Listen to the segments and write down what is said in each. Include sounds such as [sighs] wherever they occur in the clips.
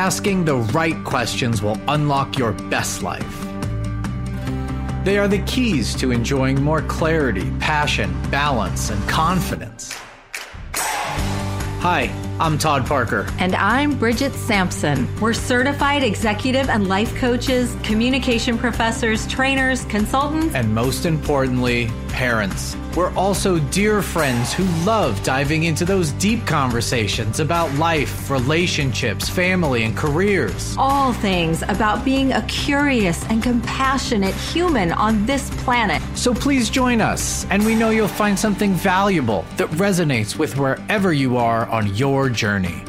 asking the right questions will unlock your best life. They are the keys to enjoying more clarity, passion, balance, and confidence. Hi, I'm Todd Parker. And I'm Bridget Sampson. We're certified executive and life coaches, communication professors, trainers, consultants, and most importantly, parents. We're also dear friends who love diving into those deep conversations about life, relationships, family, and careers. All things about being a curious and compassionate human on this planet. So please join us, and we know you'll find something valuable that resonates with wherever you are on your journey.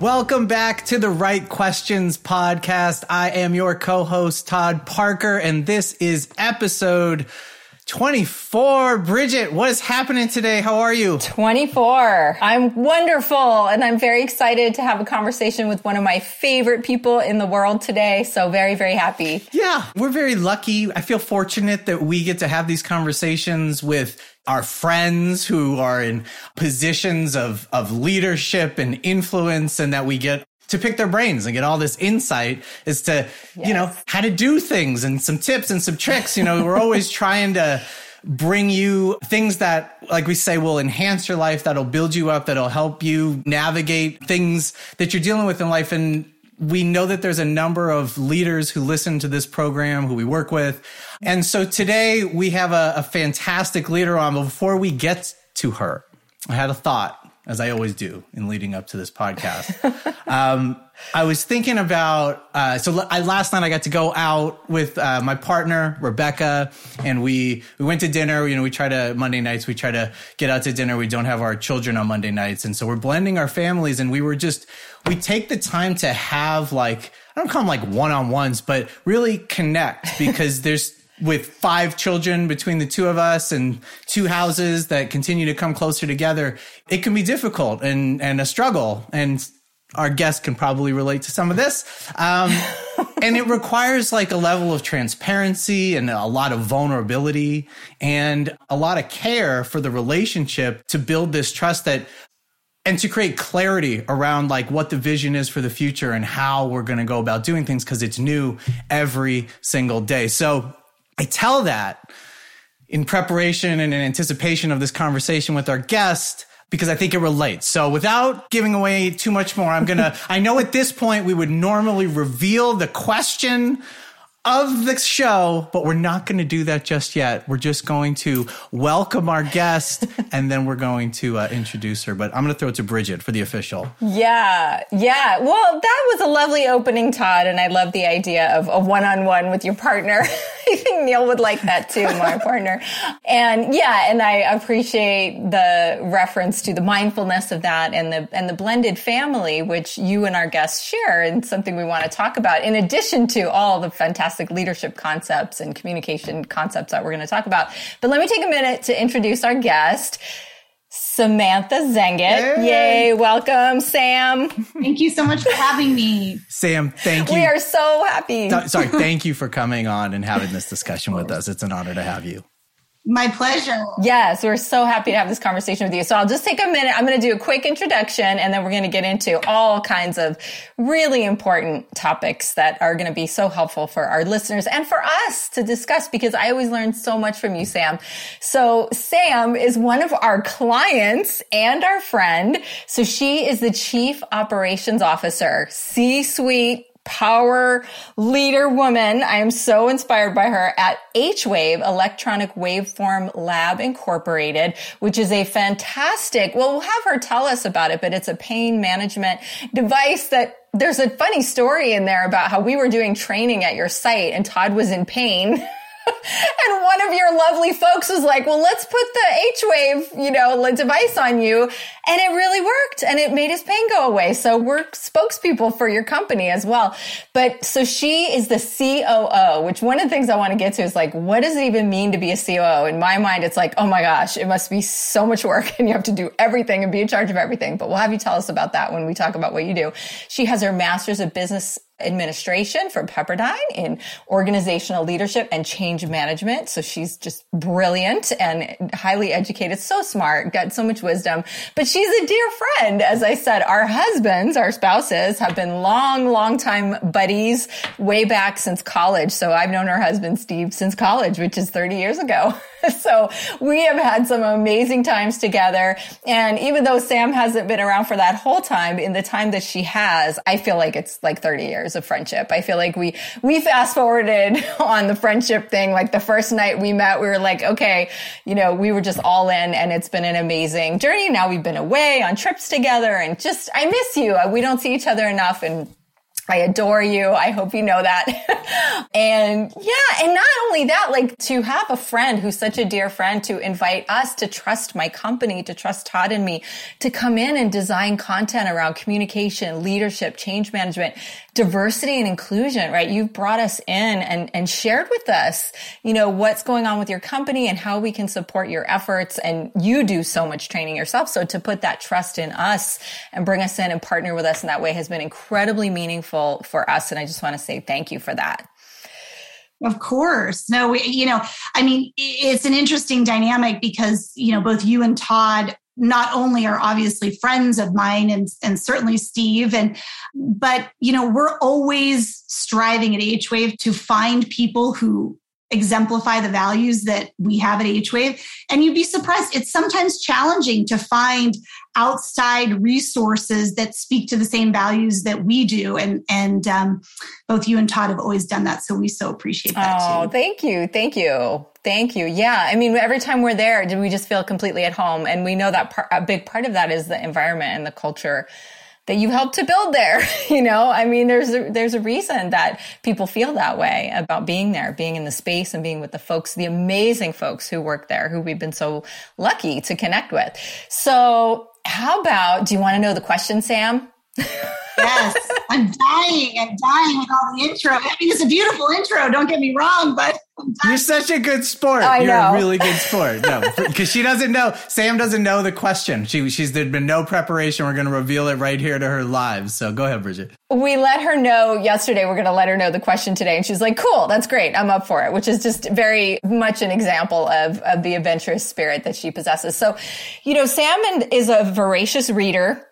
Welcome back to the Right Questions podcast. I am your co-host Todd Parker and this is episode 24. Bridget, what is happening today? How are you? 24. I'm wonderful and I'm very excited to have a conversation with one of my favorite people in the world today. So very, very happy. Yeah, we're very lucky. I feel fortunate that we get to have these conversations with our friends who are in positions of, of leadership and influence and that we get to pick their brains and get all this insight as to, yes. you know, how to do things and some tips and some tricks. You know, we're always [laughs] trying to bring you things that, like we say, will enhance your life, that'll build you up, that'll help you navigate things that you're dealing with in life. And we know that there's a number of leaders who listen to this program who we work with. And so today we have a, a fantastic leader on. But before we get to her, I had a thought, as I always do in leading up to this podcast. [laughs] um, I was thinking about uh, so I, last night I got to go out with uh, my partner Rebecca, and we we went to dinner. You know, we try to Monday nights we try to get out to dinner. We don't have our children on Monday nights, and so we're blending our families. And we were just we take the time to have like I don't call them like one on ones, but really connect [laughs] because there's with five children between the two of us and two houses that continue to come closer together, it can be difficult and, and a struggle. And our guests can probably relate to some of this. Um, [laughs] and it requires like a level of transparency and a lot of vulnerability and a lot of care for the relationship to build this trust that and to create clarity around like what the vision is for the future and how we're going to go about doing things because it's new every single day. So I tell that in preparation and in anticipation of this conversation with our guest because I think it relates. So without giving away too much more, I'm going [laughs] to, I know at this point we would normally reveal the question of the show, but we're not going to do that just yet. We're just going to welcome our guest [laughs] and then we're going to uh, introduce her. But I'm going to throw it to Bridget for the official. Yeah. Yeah. Well, that was a lovely opening, Todd. And I love the idea of a one on one with your partner. [laughs] I think Neil would like that too, my [laughs] partner. And yeah, and I appreciate the reference to the mindfulness of that and the, and the blended family, which you and our guests share and something we want to talk about in addition to all the fantastic fantastic leadership concepts and communication concepts that we're going to talk about. But let me take a minute to introduce our guest. Samantha Zehngut. Yay. Yay. Welcome, Sam. Thank you so much for having me. Sam, thank you. We are so happy. Sorry, thank you for coming on and having this discussion with us. It's an honor to have you. My pleasure. Yes, we're so happy to have this conversation with you. So I'll just take a minute. I'm going to do a quick introduction and then we're going to get into all kinds of really important topics that are going to be so helpful for our listeners and for us to discuss because I always learn so much from you, Sam. So Sam is one of our clients and our friend. So she is the chief operations officer, C-suite power leader woman. I am so inspired by her at H-Wave Electronic Waveform Lab Incorporated, which is a fantastic, well, we'll have her tell us about it, but it's a pain management device that there's a funny story in there about how we were doing training at your site and Todd was in pain. [laughs] [laughs] and one of your lovely folks was like, well, let's put the H-wave, you know, device on you. And it really worked and it made his pain go away. So we're spokespeople for your company as well. But so she is the COO, which one of the things I want to get to is like, what does it even mean to be a COO? In my mind, it's like, oh my gosh, it must be so much work [laughs] and you have to do everything and be in charge of everything. But we'll have you tell us about that when we talk about what you do. She has her master's of business administration for Pepperdine in organizational leadership and change management. So she's just brilliant and highly educated, so smart, got so much wisdom. But she's a dear friend. As I said, our husbands, our spouses have been long, long time buddies way back since college. So I've known her husband, Steve, since college, which is 30 years ago. [laughs] [laughs] so we have had some amazing times together. And even though Sam hasn't been around for that whole time, in the time that she has, I feel like it's like 30 years of friendship. I feel like we, we fast forwarded [laughs] on the friendship thing. Like the first night we met, we were like, okay, you know, we were just all in and it's been an amazing journey. Now we've been away on trips together and just, I miss you. We don't see each other enough and I adore you. I hope you know that. [laughs] and yeah, and not only that, like to have a friend who's such a dear friend to invite us to trust my company, to trust Todd and me, to come in and design content around communication, leadership, change management, diversity and inclusion, right? You've brought us in and, and shared with us, you know, what's going on with your company and how we can support your efforts. And you do so much training yourself. So to put that trust in us and bring us in and partner with us in that way has been incredibly meaningful for us. And I just want to say thank you for that. Of course. No, we, you know, I mean, it's an interesting dynamic because, you know, both you and Todd not only are obviously friends of mine and, and certainly Steve and but you know we're always striving at H Wave to find people who exemplify the values that we have at H Wave and you'd be surprised it's sometimes challenging to find outside resources that speak to the same values that we do. And and um, both you and Todd have always done that, so we so appreciate that. Oh, too. thank you, thank you, thank you. Yeah, I mean, every time we're there, do we just feel completely at home? And we know that part, a big part of that is the environment and the culture that you helped to build there. [laughs] You know, I mean, there's a, there's a reason that people feel that way about being there, being in the space and being with the folks, the amazing folks who work there, who we've been so lucky to connect with. So how about, do you want to know the question, Sam? Yes, I'm dying. I'm dying with all the intro. I mean, it's a beautiful intro. Don't get me wrong, but you're such a good sport. Oh, I You're know. a really good sport. No, because she doesn't know. Sam doesn't know the question. She she's there's been no preparation. We're going to reveal it right here to her live. So go ahead, Bridget. We let her know yesterday. We're going to let her know the question today, and she's like, "Cool, that's great. I'm up for it." Which is just very much an example of of the adventurous spirit that she possesses. So, you know, Sam is a voracious reader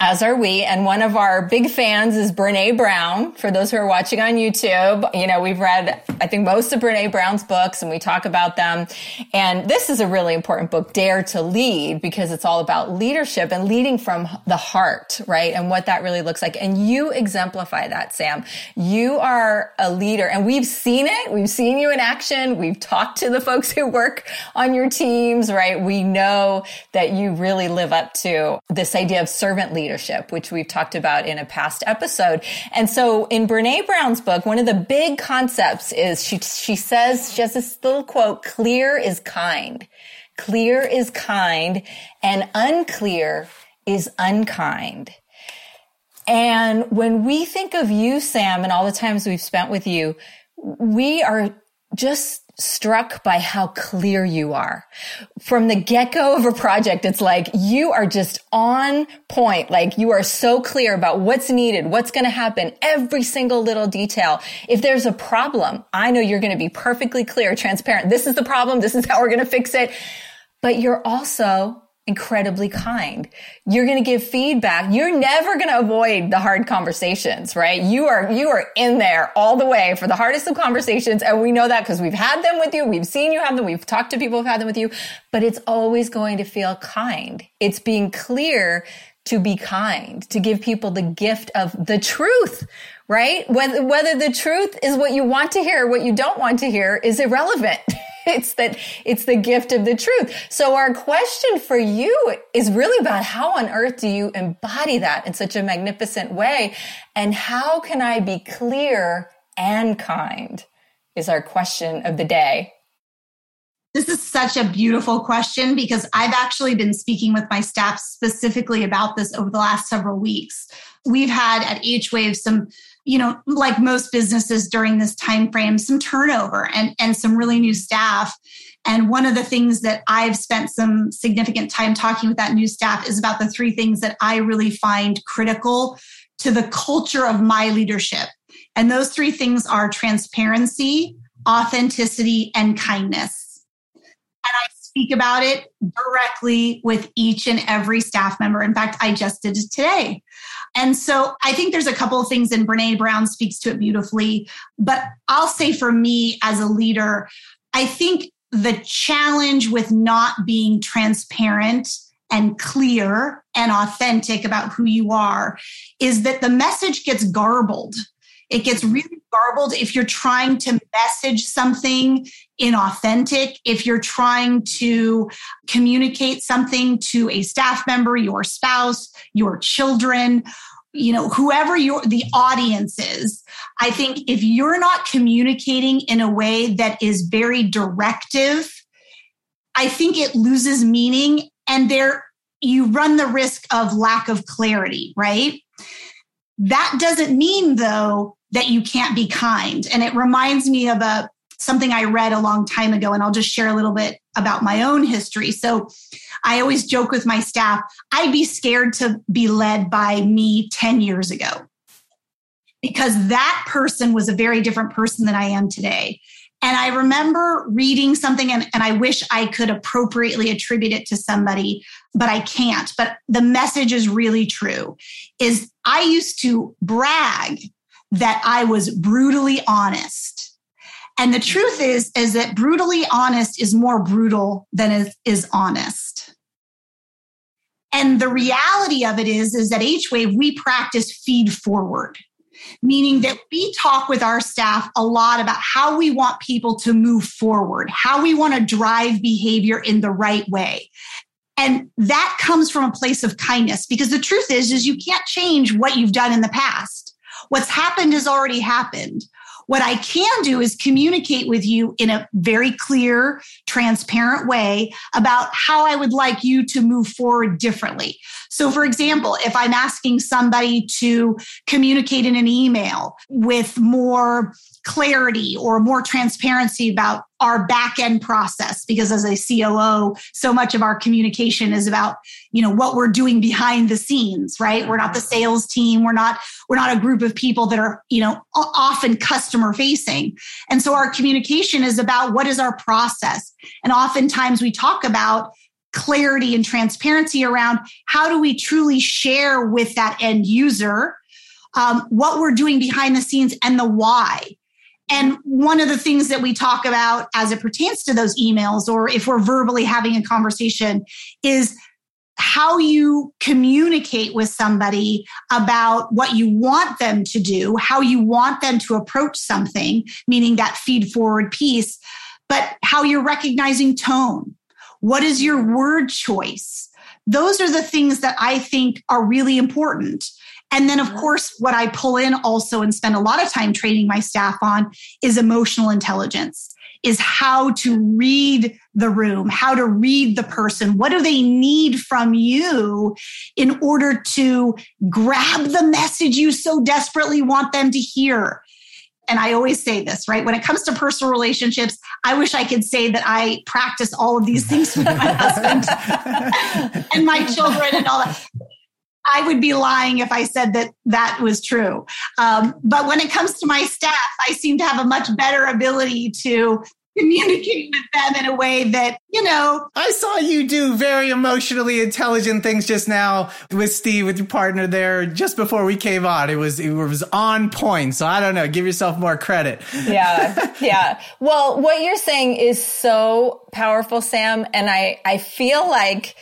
as are we. And one of our big fans is Brene Brown. For those who are watching on YouTube, you know, we've read, I think, most of Brene Brown's books and we talk about them. And this is a really important book, Dare to Lead, because it's all about leadership and leading from the heart, right? And what that really looks like. And you exemplify that, Sam. You are a leader and we've seen it. We've seen you in action. We've talked to the folks who work on your teams, right? We know that you really live up to this idea of servant leadership, which we've talked about in a past episode. And so in Brene Brown's book, one of the big concepts is she, she says, she has this little quote, clear is kind. Clear is kind and unclear is unkind. And when we think of you, Sam, and all the times we've spent with you, we are just struck by how clear you are. From the get-go of a project, it's like you are just on point. Like you are so clear about what's needed, what's going to happen, every single little detail. If there's a problem, I know you're going to be perfectly clear, transparent. This is the problem. This is how we're going to fix it. But you're also incredibly kind. You're going to give feedback. You're never going to avoid the hard conversations, right? You are, you are in there all the way for the hardest of conversations. And we know that because we've had them with you. We've seen you have them. We've talked to people who've had them with you, but it's always going to feel kind. It's being clear to be kind, to give people the gift of the truth, right? Whether, whether the truth is what you want to hear, what you don't want to hear is irrelevant. [laughs] [laughs] it's that it's the gift of the truth. So our question for you is really about how on earth do you embody that in such a magnificent way? And how can I be clear and kind is our question of the day. This is such a beautiful question because I've actually been speaking with my staff specifically about this over the last several weeks. We've had at H Wave some you know like most businesses during this time frame some turnover and and some really new staff and one of the things that i've spent some significant time talking with that new staff is about the three things that i really find critical to the culture of my leadership. And those three things are transparency, authenticity, and kindness. And I speak about it directly with each and every staff member. In fact, I just did it today. And so I think there's a couple of things, and Brene Brown speaks to it beautifully. But I'll say for me as a leader, I think the challenge with not being transparent and clear and authentic about who you are is that the message gets garbled. It gets really garbled if you're trying to message something inauthentic, if you're trying to communicate something to a staff member, your spouse, your children, you know, whoever your the audience is. I think if you're not communicating in a way that is very directive, I think it loses meaning and there you run the risk of lack of clarity, right? That doesn't mean though that you can't be kind. And it reminds me of a something I read a long time ago and I'll just share a little bit about my own history. So I always joke with my staff, I'd be scared to be led by me 10 years ago because that person was a very different person than I am today. And I remember reading something, and, and I wish I could appropriately attribute it to somebody, but I can't. But the message is really true. Is I used to brag that I was brutally honest. And the truth is, is that brutally honest is more brutal than is, is honest. And the reality of it is, is that H Wave, we practice feed forward meaning that we talk with our staff a lot about how we want people to move forward, how we want to drive behavior in the right way. And that comes from a place of kindness because the truth is, is you can't change what you've done in the past. What's happened has already happened. What I can do is communicate with you in a very clear, transparent way about how I would like you to move forward differently. So, for example, if I'm asking somebody to communicate in an email with more clarity or more transparency about our back end process because as a COO so much of our communication is about you know what we're doing behind the scenes right? We're not the mm-hmm. sales team. We're not we're not a group of people that are you know often customer facing. And so our communication is about what is our process. And oftentimes we talk about clarity and transparency around how do we truly share with that end user um, what we're doing behind the scenes and the why and one of the things that we talk about as it pertains to those emails, or if we're verbally having a conversation, is how you communicate with somebody about what you want them to do, how you want them to approach something, meaning that feed forward piece, but how you're recognizing tone. What is your word choice? Those are the things that I think are really important. And then, of course, what I pull in also and spend a lot of time training my staff on is emotional intelligence, is how to read the room, how to read the person. What do they need from you in order to grab the message you so desperately want them to hear? And I always say this, right? When it comes to personal relationships, I wish I could say that I practice all of these things with my husband [laughs] and my children and all that. I would be lying if I said that that was true. Um, but when it comes to my staff, I seem to have a much better ability to communicate with them in a way that, you know. I saw you do very emotionally intelligent things just now with Steve, with your partner there, just before we came on. It was, it was on point. So I don't know, give yourself more credit. Yeah. [laughs] Yeah. Well, what you're saying is so powerful, Sam. And I, I feel like,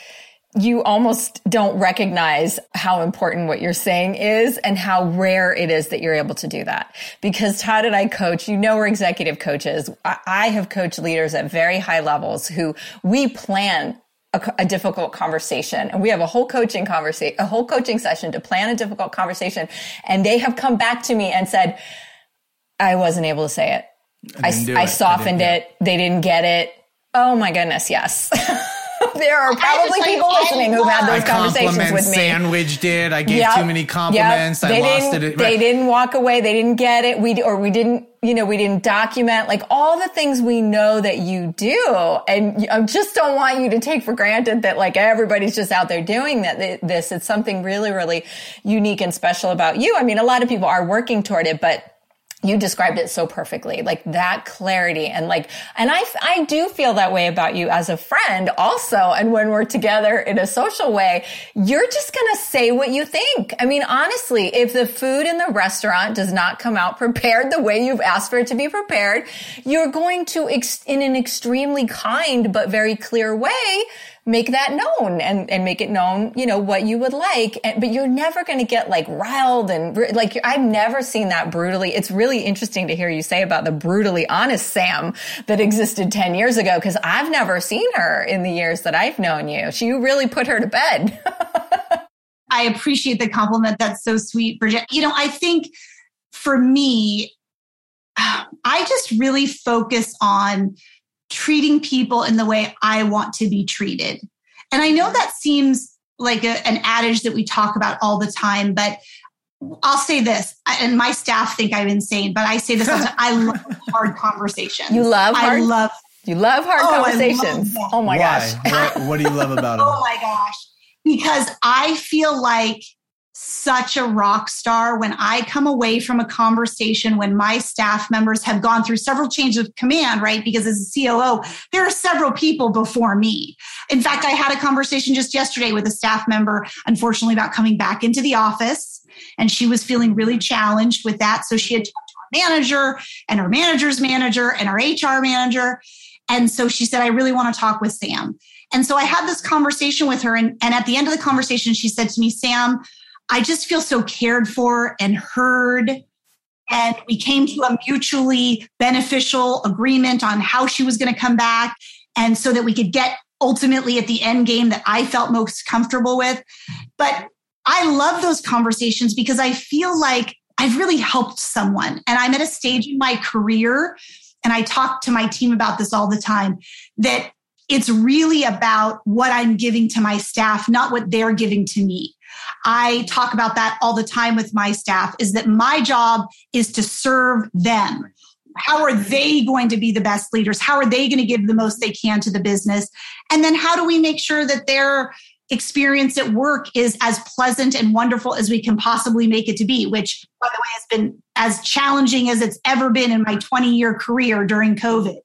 you almost don't recognize how important what you're saying is and how rare it is that you're able to do that. Because Todd and I coach, you know, we're executive coaches. I have coached leaders at very high levels who we plan a, a, difficult conversation and we have a whole coaching conversation, a whole coaching session to plan a difficult conversation. And they have come back to me and said, I wasn't able to say it. I, I, I softened it. They didn't get it. Oh my goodness. Yes. [laughs] there are probably people listening who've had those conversations with me. Sandwich did. I gave yep, too many compliments. Yep. I they lost it. They didn't walk away. They didn't get it. We or we didn't. You know, we didn't document like all the things we know that you do, and I just don't want you to take for granted that like everybody's just out there doing that. This it's something really, really unique and special about you. I mean, a lot of people are working toward it, but you described it so perfectly like that clarity and like and i i do feel that way about you as a friend also. And when we're together in a social way you're just going to say what you think. I mean honestly if the food in the restaurant does not come out [laughs] prepared the way you've asked for it to be prepared you're going to ex- in an extremely kind but very clear way make that known and, and make it known, you know, what you would like. And, but you're never going to get like riled and like, I've never seen that brutally. It's really interesting to hear you say about the brutally honest Sam that existed 10 years ago. Cause I've never seen her in the years that I've known you. She really put her to bed. [laughs] I appreciate the compliment. That's so sweet, Bridget. You know, I think for me, [sighs] I just really focus on treating people in the way I want to be treated. And I know that seems like a, an adage that we talk about all the time, but I'll say this, and my staff think I'm insane, but I say this: [laughs] I love hard conversations. You love hard. I love. You love hard oh, conversations. Love oh my Why? gosh! what, what do you love about [laughs] it? oh my gosh! Because I feel like such a rock star when I come away from a conversation when my staff members have gone through several changes of command, right? Because as a COO, there are several people before me. In fact, I had a conversation just yesterday with a staff member, unfortunately, about coming back into the office. And she was feeling really challenged with that. So she had talked to our manager and her manager's manager and our HR manager. And so she said, I really want to talk with Sam. And so I had this conversation with her. And, and at the end of the conversation, she said to me, Sam, I just feel so cared for and heard. And we came to a mutually beneficial agreement on how she was going to come back. And so that we could get ultimately at the end game that I felt most comfortable with. But I love those conversations because I feel like I've really helped someone. And I'm at a stage in my career, and I talk to my team about this all the time, that it's really about what I'm giving to my staff, not what they're giving to me. I talk about that all the time with my staff is that my job is to serve them. How are they going to be the best leaders? How are they going to give the most they can to the business? And then how do we make sure that their experience at work is as pleasant and wonderful as we can possibly make it to be, which, by the way, has been as challenging as it's ever been in my 20 year career during COVID.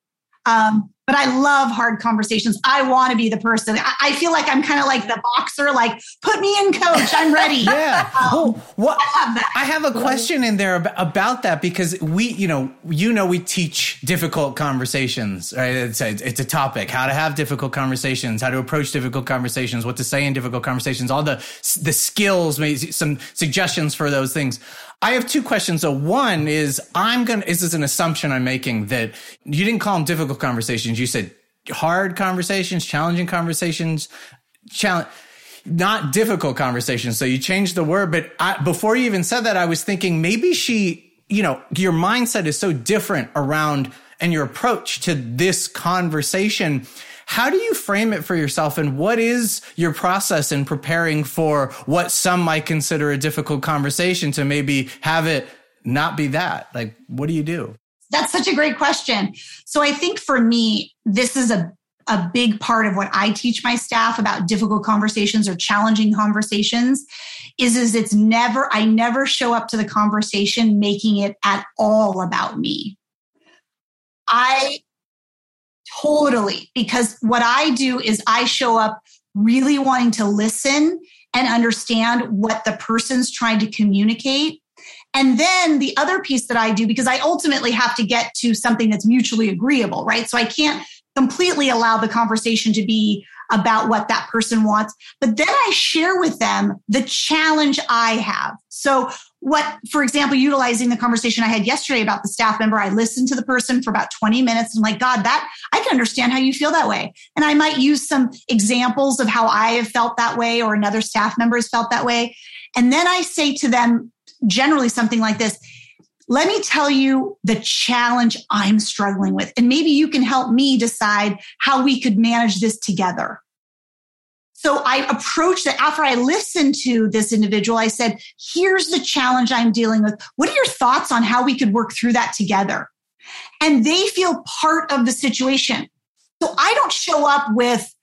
Um, but I love hard conversations. I want to be the person. I, feel like I'm kind of like the boxer, like, put me in, coach. I'm ready. [laughs] yeah. [laughs] Um, well, what, I, have I have a question in there about that because we, you know, you know, we teach difficult conversations, right? It's a, it's a topic, how to have difficult conversations, how to approach difficult conversations, what to say in difficult conversations, all the, the skills, maybe some suggestions for those things. I have two questions. So one is I'm going to, is this an assumption I'm making that you didn't call them difficult conversations. You said hard conversations, challenging conversations, challenge, not difficult conversations. So you changed the word, but I, before you even said that, I was thinking maybe she, you know, your mindset is so different around and your approach to this conversation how do you frame it for yourself? And what is your process in preparing for what some might consider a difficult conversation to maybe have it not be that? Like, what do you do? That's such a great question. So I think for me, this is a a big part of what I teach my staff about difficult conversations or challenging conversations is is it's never I never show up to the conversation making it at all about me. I Totally. Because what I do is I show up really wanting to listen and understand what the person's trying to communicate. And then the other piece that I do, because I ultimately have to get to something that's mutually agreeable, right? So I can't completely allow the conversation to be about what that person wants. But then I share with them the challenge I have. So what, for example, utilizing the conversation I had yesterday about the staff member, I listened to the person for about 20 minutes and like, God, that I can understand how you feel that way. And I might use some examples of how I have felt that way or another staff member has felt that way. And then I say to them generally something like this. Let me tell you the challenge I'm struggling with. And maybe you can help me decide how we could manage this together. So I approached that after I listened to this individual. I said, here's the challenge I'm dealing with. What are your thoughts on how we could work through that together? And they feel part of the situation. So I don't show up with,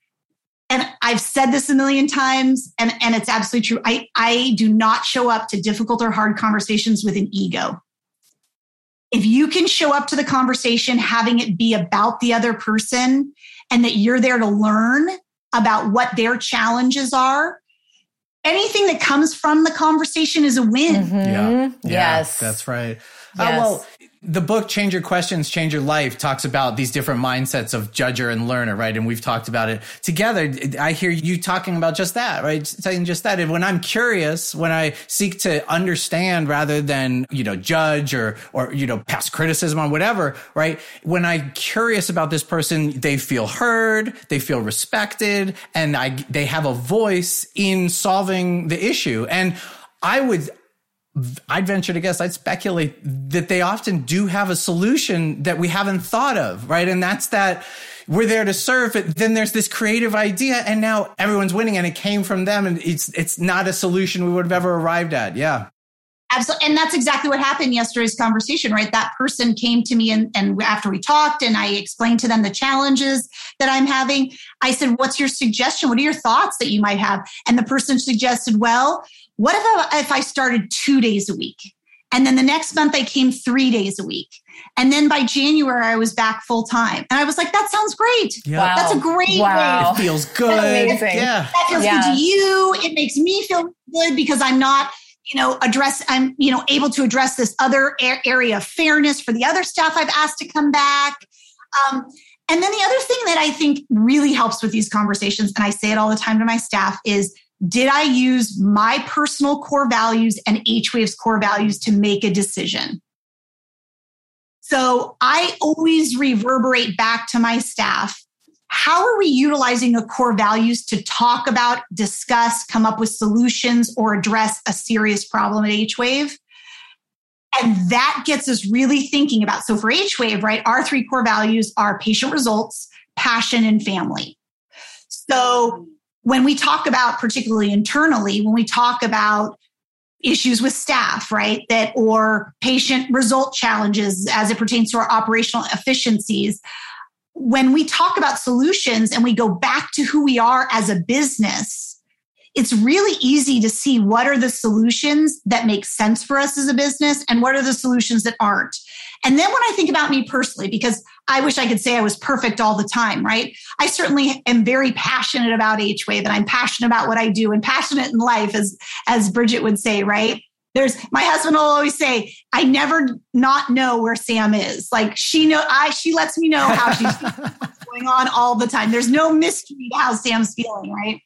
and I've said this a million times, and, and it's absolutely true. I, I do not show up to difficult or hard conversations with an ego. If you can show up to the conversation having it be about the other person and that you're there to learn about what their challenges are, anything that comes from the conversation is a win. Mm-hmm. Yeah. yeah. Yes. That's right. Yes. Uh, well, the book Change Your Questions, Change Your Life talks about these different mindsets of judger and learner, right? And we've talked about it together. I hear you talking about just that, right? Saying just that. And when I'm curious, when I seek to understand rather than, you know, judge or, or, you know, pass criticism on whatever, right? When I'm curious about this person, they feel heard, they feel respected, and I, they have a voice in solving the issue. And I would, I'd venture to guess, I'd speculate that they often do have a solution that we haven't thought of, right? And that's that we're there to serve it. Then there's this creative idea and now everyone's winning and it came from them and it's, it's not a solution we would have ever arrived at. Yeah. Absolutely. And that's exactly what happened yesterday's conversation, right? That person came to me and, and after we talked and I explained to them the challenges that I'm having, I said, what's your suggestion? What are your thoughts that you might have? And the person suggested, well, what if I, if I started two days a week? And then the next month I came three days a week. And then by January I was back full time. And I was like, that sounds great. Yeah. Wow. That's a great Wow. It feels good. Amazing. Yeah. That feels Yeah. good to you. It makes me feel good because I'm not, you know, address, I'm, you know, able to address this other a- area of fairness for the other staff I've asked to come back. Um, and then the other thing that I think really helps with these conversations, and I say it all the time to my staff, is did I use my personal core values and H Wave's core values to make a decision? So I always reverberate back to my staff. How are we utilizing the core values to talk about, discuss, come up with solutions, or address a serious problem at H Wave? And that gets us really thinking about. So for H Wave, right, our three core values are patient results, passion, and family. So when we talk about, particularly internally, when we talk about issues with staff, right, that or patient result challenges as it pertains to our operational efficiencies, when we talk about solutions and we go back to who we are as a business, it's really easy to see what are the solutions that make sense for us as a business and what are the solutions that aren't. And then when I think about me personally, because I wish I could say I was perfect all the time, right? I certainly am very passionate about H Wave and I'm passionate about what I do and passionate in life, as, as Bridget would say, right? There's my husband will always say, I never not know where Sam is. Like she know I she lets me know how she's [laughs] going on all the time. There's no mystery to how Sam's feeling, right?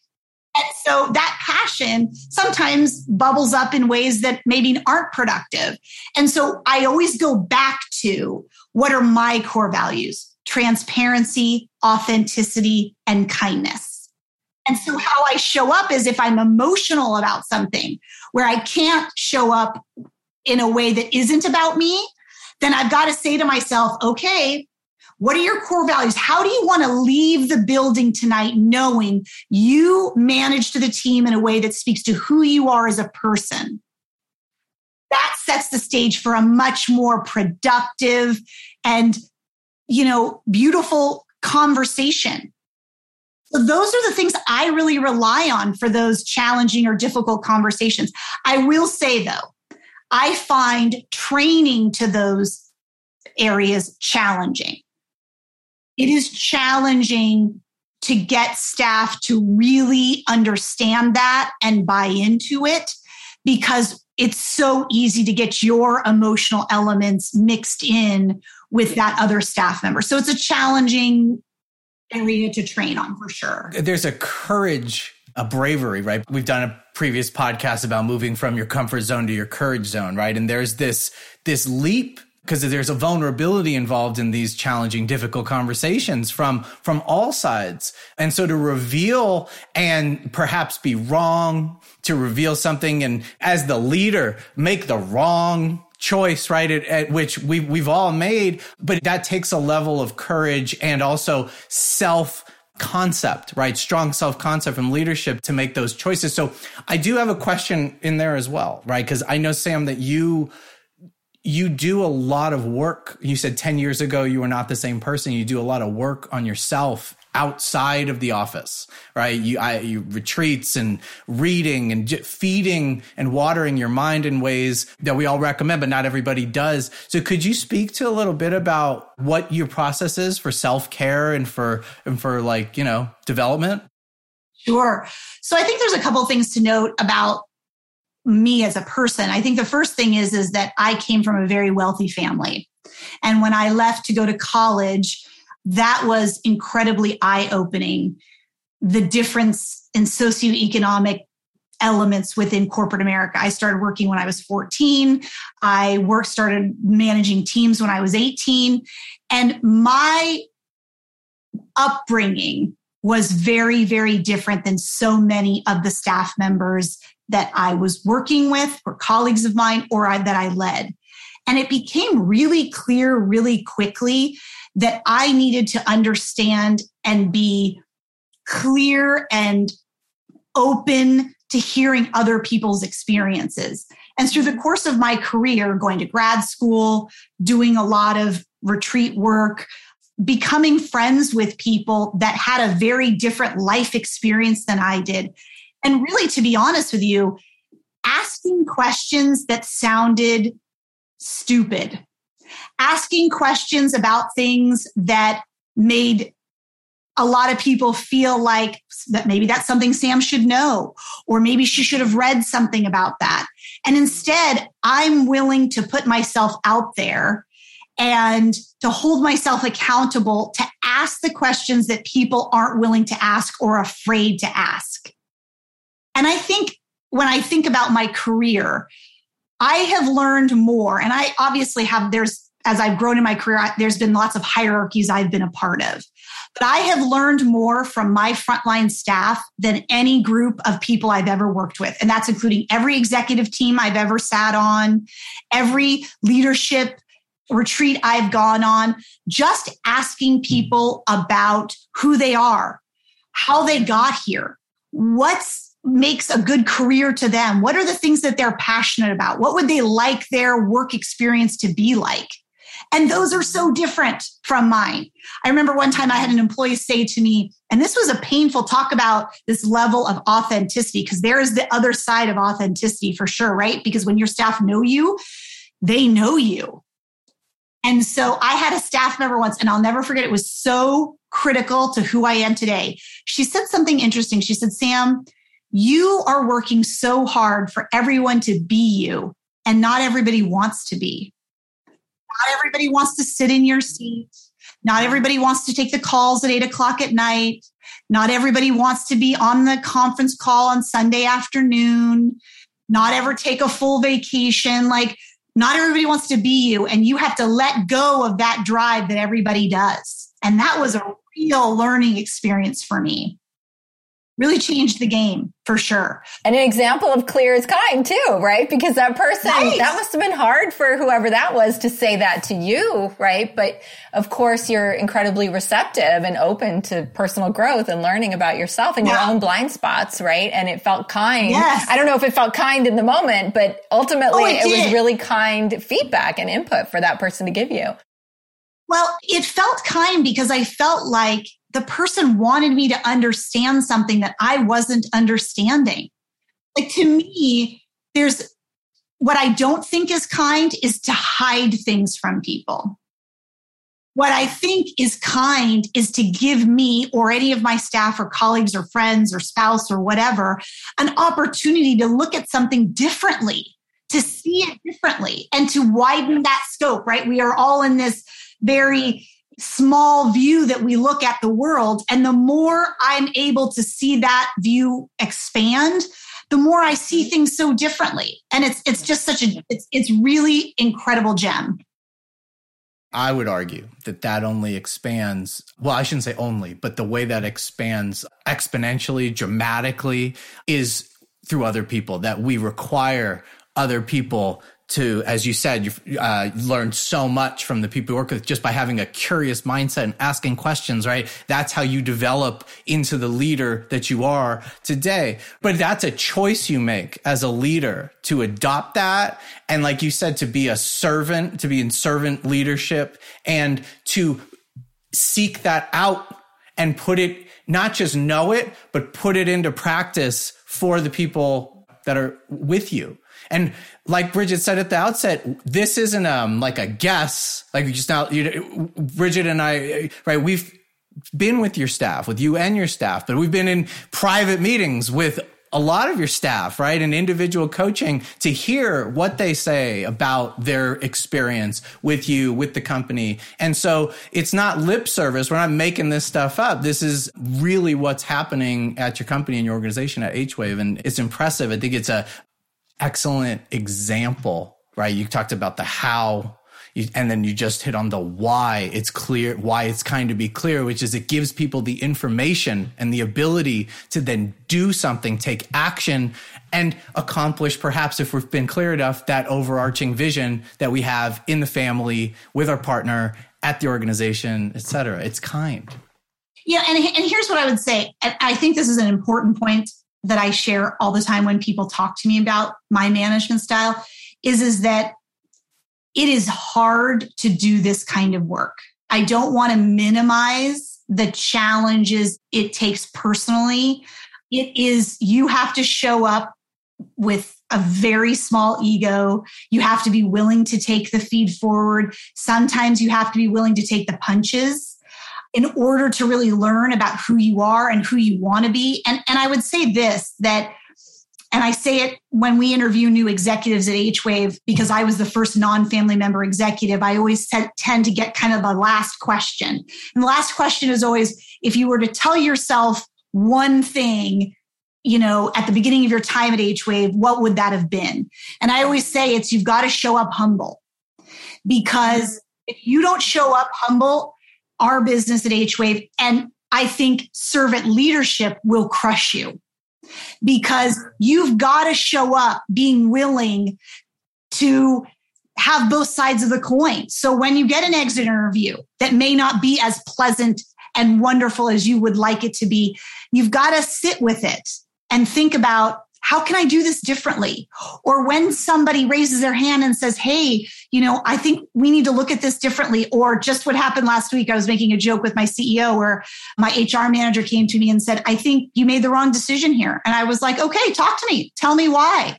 And so that passion sometimes bubbles up in ways that maybe aren't productive. And so I always go back to what are my core values? Transparency, authenticity, and kindness. And so how I show up is if I'm emotional about something where I can't show up in a way that isn't about me, then I've got to say to myself, okay, what are your core values? How do you want to leave the building tonight knowing you managed to the team in a way that speaks to who you are as a person? That sets the stage for a much more productive and, you know, beautiful conversation. So those are the things I really rely on for those challenging or difficult conversations. I will say though, I find training to those areas challenging it is challenging to get staff to really understand that and buy into it because it's so easy to get your emotional elements mixed in with that other staff member. So it's a challenging area to train on for sure. There's a courage, a bravery, right? We've done a previous podcast about moving from your comfort zone to your courage zone, right? And there's this this leap because there's a vulnerability involved in these challenging difficult conversations from from all sides and so to reveal and perhaps be wrong to reveal something and as the leader make the wrong choice right at, at which we we've all made but that takes a level of courage and also self concept, right? Strong self concept from leadership to make those choices. So I do have a question in there as well, right? Because I know, Sam, that you you do a lot of work. You said 10 years ago you were not the same person. You do a lot of work on yourself outside of the office, right? You, I, you retreats and reading and j- feeding and watering your mind in ways that we all recommend, but not everybody does. So could you speak to a little bit about what your process is for self care and for, and for like, you know, development? Sure. So I think there's a couple things to note about me as a person. I think the first thing is, is that I came from a very wealthy family. And when I left to go to college, that was incredibly eye opening. The difference in socioeconomic elements within corporate America. I started working when I was 14. I worked, started managing teams when I was 18. And my upbringing was very, very different than so many of the staff members that I was working with or colleagues of mine or I, that I led. And it became really clear really quickly that I needed to understand and be clear and open to hearing other people's experiences. And through the course of my career, going to grad school, doing a lot of retreat work, becoming friends with people that had a very different life experience than I did, and really, to be honest with you, asking questions that sounded stupid, asking questions about things that made a lot of people feel like that maybe that's something Sam should know, or maybe she should have read something about that. And instead, I'm willing to put myself out there and to hold myself accountable to ask the questions that people aren't willing to ask or afraid to ask. And I think when I think about my career, I have learned more. And I obviously have, there's, as I've grown in my career, there's been lots of hierarchies I've been a part of. But I have learned more from my frontline staff than any group of people I've ever worked with. And that's including every executive team I've ever sat on, every leadership retreat I've gone on, just asking people about who they are, how they got here, what's makes a good career to them? What are the things that they're passionate about? What would they like their work experience to be like? And those are so different from mine. I remember one time I had an employee say to me, and this was a painful talk about this level of authenticity, because there is the other side of authenticity for sure, right? Because when your staff know you, they know you. And so I had a staff member once, and I'll never forget, it was so critical to who I am today. She said something interesting. She said, Sam, you are working so hard for everyone to be you, and not everybody wants to be. Not everybody wants to sit in your seat. Not everybody wants to take the calls at eight o'clock at night. Not everybody wants to be on the conference call on Sunday afternoon. Not ever take a full vacation. Like, not everybody wants to be you, and you have to let go of that drive that everybody does. And that was a real learning experience for me really changed the game for sure. And an example of clear is kind too, right? Because that person, right. that must have been hard for whoever that was to say that to you, right? But of course, you're incredibly receptive and open to personal growth and learning about yourself and yeah. your own blind spots, right? And it felt kind. Yes. I don't know if it felt kind in the moment, but ultimately oh, it, it was really kind feedback and input for that person to give you. Well, it felt kind because I felt like the person wanted me to understand something that I wasn't understanding. Like to me, there's what I don't think is kind is to hide things from people. What I think is kind is to give me or any of my staff or colleagues or friends or spouse or whatever an opportunity to look at something differently, to see it differently, and to widen that scope, right? We are all in this very small view that we look at the world. And the more I'm able to see that view expand, the more I see mm-hmm. things so differently. And it's it's just such a it's it's really incredible gem. I would argue that that only expands. Well, I shouldn't say only, but the way that expands exponentially, dramatically is through other people, that we require other people to, as you said, you've uh, learned so much from the people you work with just by having a curious mindset and asking questions, right? That's how you develop into the leader that you are today. But that's a choice you make as a leader to adopt that. And like you said, to be a servant, to be in servant leadership and to seek that out and put it, not just know it, but put it into practice for the people that are with you. And like Bridget said at the outset, this isn't um like a guess. Like just now, you, Bridget and I, right? We've been with your staff, with you and your staff, but we've been in private meetings with a lot of your staff, right? And individual coaching to hear what they say about their experience with you, with the company. And so it's not lip service. We're not making this stuff up. This is really what's happening at your company and your organization at H-Wave. And it's impressive. I think it's a, excellent example, right? You talked about the how you, and then you just hit on the why it's clear, why it's kind to be clear, which is it gives people the information and the ability to then do something, take action and accomplish perhaps if we've been clear enough that overarching vision that we have in the family with our partner at the organization, et cetera. It's kind. Yeah, and, and here's what I would say. I think this is an important point that I share all the time when people talk to me about my management style is is that it is hard to do this kind of work. I don't want to minimize the challenges it takes personally. It is you have to show up with a very small ego. You have to be willing to take the feed forward. Sometimes you have to be willing to take the punches in order to really learn about who you are and who you want to be. And, and I would say this that, and I say it when we interview new executives at H Wave, because I was the first non family member executive, I always t- tend to get kind of the last question. And the last question is always if you were to tell yourself one thing you know, at the beginning of your time at H Wave, what would that have been? And I always say it's you've got to show up humble because if you don't show up humble, our business at H Wave. And I think servant leadership will crush you because you've got to show up being willing to have both sides of the coin. So when you get an exit interview that may not be as pleasant and wonderful as you would like it to be, you've got to sit with it and think about how can I do this differently? Or when somebody raises their hand and says, Hey, you know, I think we need to look at this differently. Or just what happened last week, I was making a joke with my CEO where my HR manager came to me and said, I think you made the wrong decision here. And I was like, okay, talk to me. Tell me why.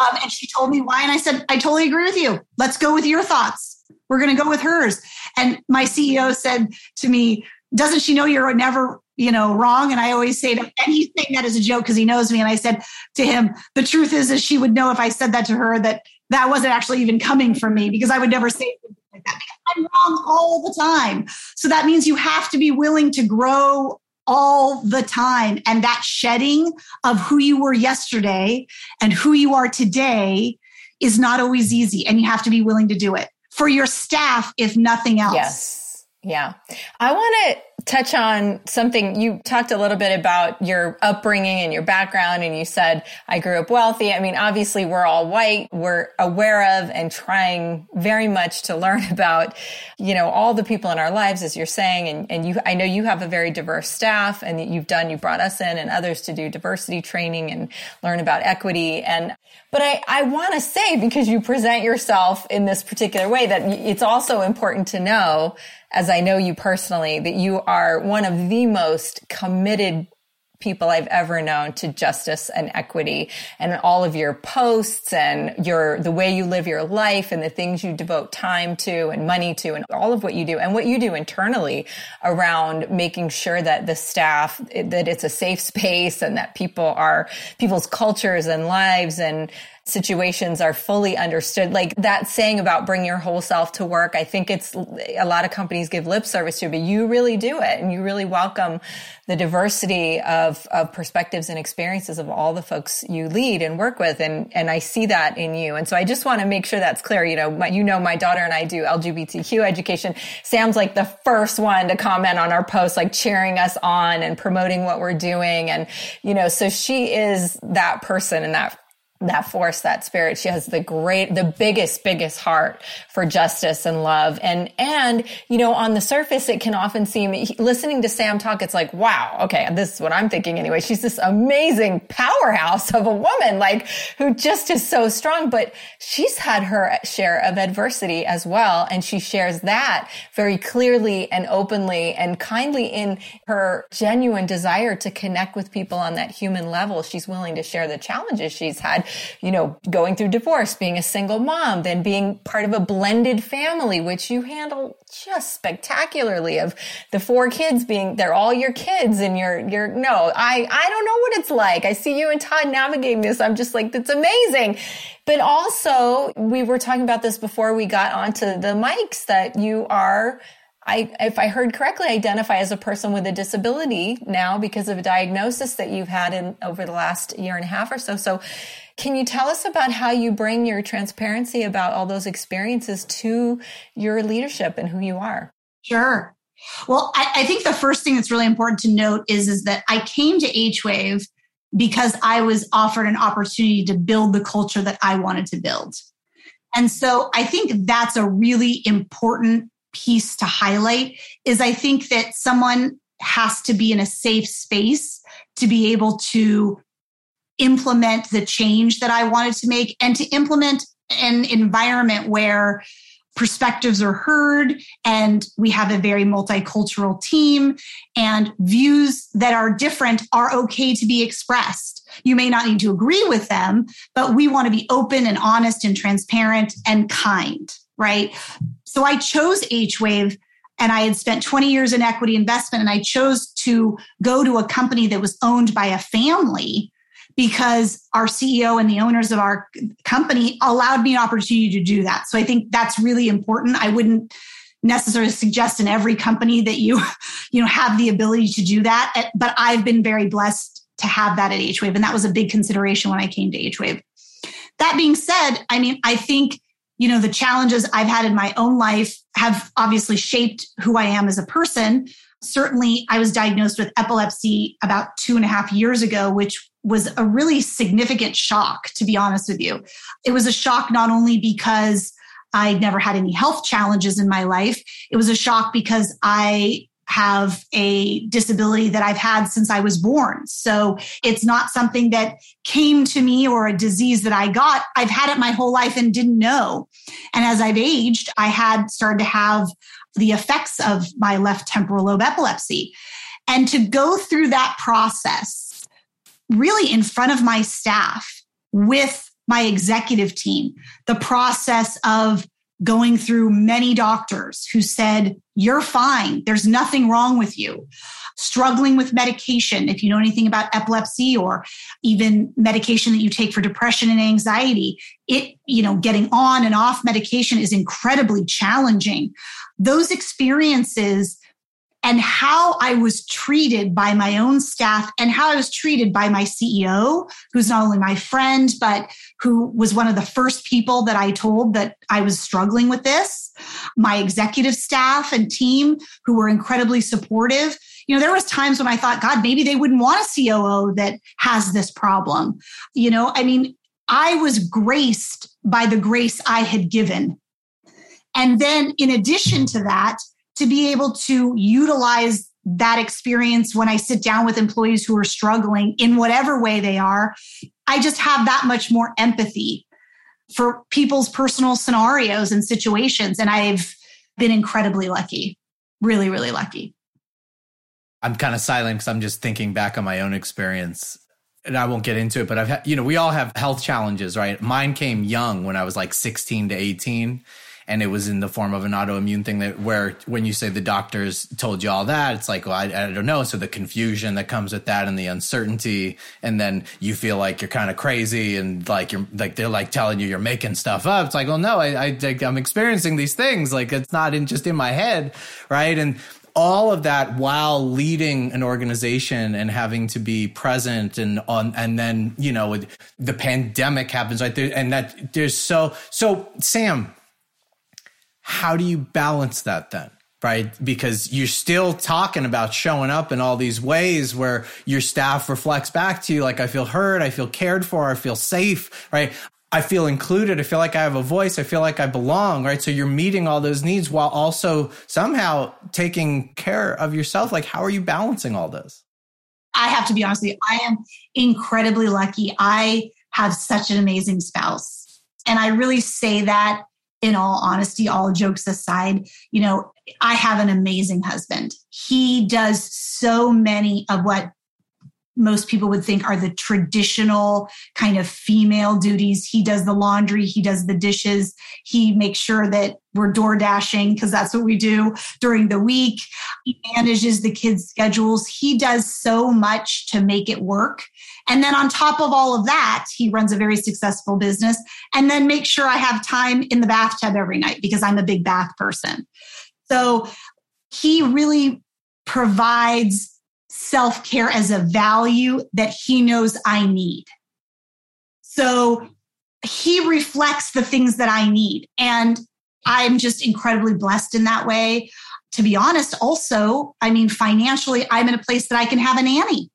Um, and she told me why. And I said, I totally agree with you. Let's go with your thoughts. We're going to go with hers. And my CEO said to me, doesn't she know you're never you know, wrong. And I always say to, and he's saying that as a joke because he knows me. And I said to him, the truth is, is she would know if I said that to her that that wasn't actually even coming from me because I would never say like that. I'm wrong all the time. So that means you have to be willing to grow all the time. And that shedding of who you were yesterday and who you are today is not always easy. And you have to be willing to do it for your staff, if nothing else. Yes. Yeah. I want to touch on something you talked a little bit about your upbringing and your background and you said I grew up wealthy. I mean, obviously we're all white. We're aware of and trying very much to learn [laughs] about, you know, all the people in our lives as you're saying and and you I know you have a very diverse staff and you've done you brought us in and others to do diversity training and learn about equity and but I I want to say because you present yourself in this particular way that it's also important to know as I know you personally, that you are one of the most committed people I've ever known to justice and equity and all of your posts and your the way you live your life and the things you devote time to and money to and all of what you do and what you do internally around making sure that the staff that it's a safe space and that people are people's cultures and lives and situations are fully understood. Like that saying about bring your whole self to work, I think it's a lot of companies give lip service to, but you really do it and you really welcome the diversity of, of perspectives and experiences of all the folks you lead and work with. And, and I see that in you. And so I just want to make sure that's clear. You know, my, you know, my daughter and I do LGBTQ education. Sam's like the first one to comment on our posts, like cheering us on and promoting what we're doing. And, you know, so she is that person and that that force, that spirit. She has the great, the biggest, biggest heart for justice and love. And, and, you know, on the surface, it can often seem, listening to Sam talk, it's like, wow, okay, this is what I'm thinking anyway. She's this amazing powerhouse of a woman, like, who just is so strong, but she's had her share of adversity as well. And she shares that very clearly and openly and kindly in her genuine desire to connect with people on that human level. She's willing to share the challenges she's had you know, going through divorce, being a single mom, then being part of a blended family, which you handle just spectacularly of the four kids being, they're all your kids and you're, you're, no, I, I don't know what it's like. I see you and Todd navigating this. I'm just like, that's amazing. But also we were talking about this before we got onto the mics that you are I, if I heard correctly, identify as a person with a disability now because of a diagnosis that you've had in over the last year and a half or so. So can you tell us about how you bring your transparency about all those experiences to your leadership and who you are? Sure. Well, I, I think the first thing that's really important to note is, is that I came to H Wave because I was offered an opportunity to build the culture that I wanted to build. And so I think that's a really important piece to highlight is I think that someone has to be in a safe space to be able to implement the change that I wanted to make and to implement an environment where perspectives are heard and we have a very multicultural team and views that are different are okay to be expressed. You may not need to agree with them, but we want to be open and honest and transparent and kind, right? So I chose H Wave and I had spent 20 years in equity investment and I chose to go to a company that was owned by a family because our CEO and the owners of our company allowed me an opportunity to do that. So I think that's really important. I wouldn't necessarily suggest in every company that you, [laughs] you know, have the ability to do that. Eh, but I've been very blessed to have that at HWAVE. And that was a big consideration when I came to HWAVE. That being said, I mean, I think, you know, the challenges I've had in my own life have obviously shaped who I am as a person. Certainly, I was diagnosed with epilepsy about two and a half years ago, which was a really significant shock, to be honest with you. It was a shock not only because I'd never had any health challenges in my life, it was a shock because I have a disability that I've had since I was born. So it's not something that came to me or a disease that I got. I've had it my whole life and didn't know. And as I've aged, I had started to have the effects of my left temporal lobe epilepsy. And to go through that process really in front of my staff with my executive team, the process of going through many doctors who said, You're fine. There's nothing wrong with you. Struggling with medication, if you know anything about epilepsy or even medication that you take for depression and anxiety, it, you know, getting on and off medication is incredibly challenging. Those experiences and how I was treated by my own staff and how I was treated by my CEO, who's not only my friend, but who was one of the first people that I told that I was struggling with this, my executive staff and team who were incredibly supportive. You know, there was times when I thought, God, maybe they wouldn't want a COO that has this problem. You know, I mean, I was graced by the grace I had given. And then in addition to that, to be able to utilize that experience when I sit down with employees who are struggling in whatever way they are. I just have that much more empathy for people's personal scenarios and situations. And I've been incredibly lucky, really, really lucky. I'm kind of silent because I'm just thinking back on my own experience. And I won't get into it, but I've you know, we all have health challenges, right? Mine came young when I was like 16 to 18 and it was in the form of an autoimmune thing that where when you say the doctors told you all that it's like well I, I, don't know. So the confusion that comes with that and the uncertainty and then you feel like you're kind of crazy and like you're like they're like telling you you're making stuff up. It's like well no I, I I'm experiencing these things. Like it's not in just in my head right? And all of that while leading an organization and having to be present and on and then you know the pandemic happens right? There and that there's so so sam how do you balance that then? right? Because you're still talking about showing up in all these ways where your staff reflects back to you like, I feel heard, I feel cared for, I feel safe, right? I feel included. I feel like I have a voice. I feel like I belong, right? So you're meeting all those needs while also somehow taking care of yourself. Like, how are you balancing all this? I have to be honest with you. I am incredibly lucky. I have such an amazing spouse. And I really say that in all honesty, all jokes aside, you know, I have an amazing husband. He does so many of what most people would think are the traditional kind of female duties. He does the laundry, he does the dishes, he makes sure that we're door dashing because that's what we do during the week. He manages the kids' schedules. He does so much to make it work. And then on top of all of that, he runs a very successful business and then make sure I have time in the bathtub every night because I'm a big bath person. So he really provides self care as a value that he knows I need. So he reflects the things that I need. And I'm just incredibly blessed in that way. To be honest, also, I mean, financially, I'm in a place that I can have a nanny.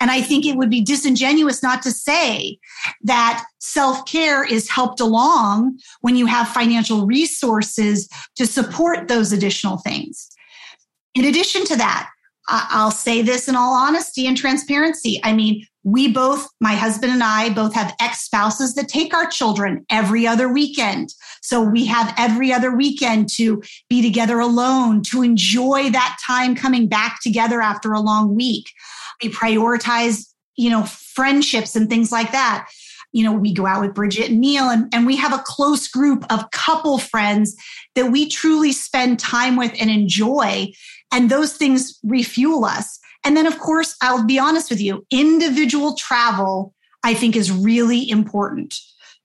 And I think it would be disingenuous not to say that self care is helped along when you have financial resources to support those additional things. In addition to that, I'll say this in all honesty and transparency. I mean, we both, my husband and I, both have ex spouses that take our children every other weekend. So we have every other weekend to be together alone, to enjoy that time coming back together after a long week. We prioritize, you know, friendships and things like that. You know, we go out with Bridget and Neil, and, and we have a close group of couple friends that we truly spend time with and enjoy. And those things refuel us. And then, of course, I'll be honest with you, individual travel, I think, is really important.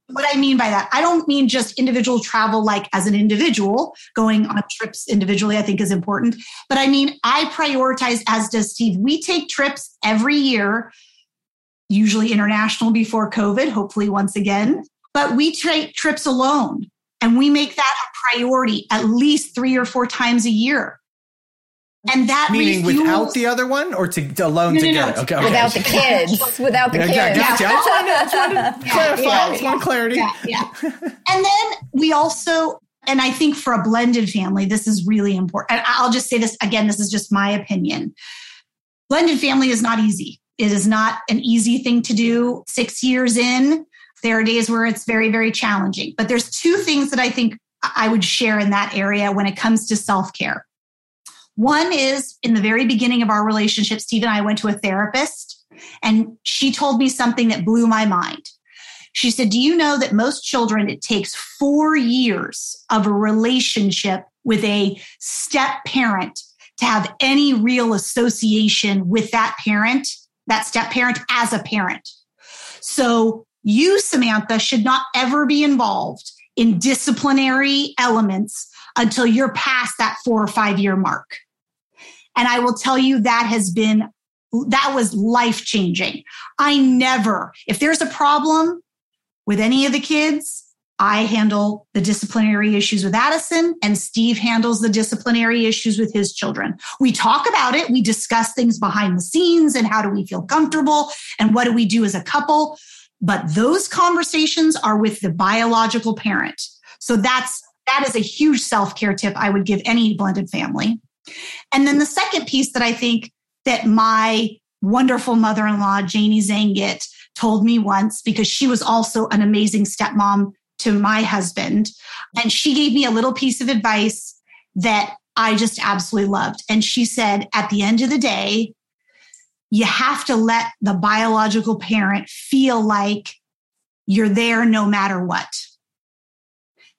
What I mean by that, I don't mean just individual travel, like as an individual going on trips individually, I think is important. But I mean, I prioritize, as does Steve. We take trips every year, usually international before COVID, hopefully once again. But we take trips alone and we make that a priority at least three or four times a year. And that meaning refuels- without the other one or to, to alone no, no, together? No, okay, okay, without the kids, without the yeah, kids. Gotcha. I just wanted, to [laughs] clarify. Yeah, I just want clarity. Yeah, yeah. and then we also, and I think for a blended family, this is really important. And I'll just say this again. This is just my opinion. Blended family is not easy. It is not an easy thing to do. Six years in, there are days where it's very, very challenging. But there's two things that I think I would share in that area when it comes to self care. One is in the very beginning of our relationship, Steve and I went to a therapist, and she told me something that blew my mind. She said, Do you know that most children, it takes four years of a relationship with a step parent to have any real association with that parent, that step parent as a parent? So you, Samantha, should not ever be involved in disciplinary elements until you're past that four or five year mark. And I will tell you that has been, that was life changing. I never, if there's a problem with any of the kids, I handle the disciplinary issues with Addison and Steve handles the disciplinary issues with his children. We talk about it. We discuss things behind the scenes and how do we feel comfortable and what do we do as a couple. But those conversations are with the biological parent. So that's, that is a huge self care tip I would give any blended family. And then the second piece that I think that my wonderful mother in law, Janie Zehngut, told me once, because she was also an amazing stepmom to my husband. And she gave me a little piece of advice that I just absolutely loved. And she said, at the end of the day, you have to let the biological parent feel like you're there no matter what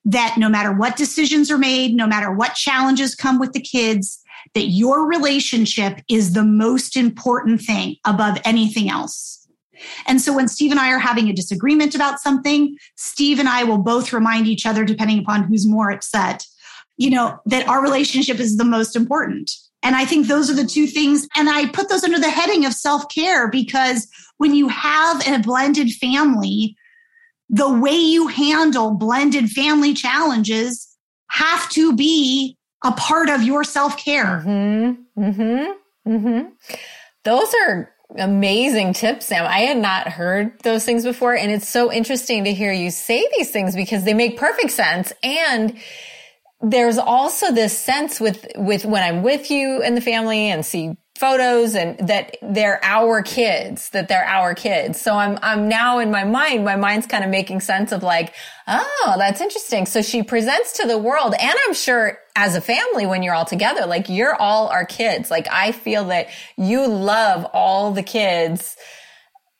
that no matter what decisions are made, no matter what challenges come with the kids, that your relationship is the most important thing above anything else. And so when Steve and I are having a disagreement about something, Steve and I will both remind each other, depending upon who's more upset, you know, that our relationship is the most important. And I think those are the two things. And I put those under the heading of self care because when you have a blended family, the way you handle blended family challenges have to be a part of your self care. Mm-hmm. Mm-hmm. Mm-hmm. Those are amazing tips, Sam. I had not heard those things before. And it's so interesting to hear you say these things because they make perfect sense. And there's also this sense with, with when I'm with you and the family and see photos and that they're our kids, that they're our kids. So I'm, I'm now in my mind, my mind's kind of making sense of like, oh, that's interesting. So she presents to the world and I'm sure as a family, when you're all together, like you're all our kids. Like I feel that you love all the kids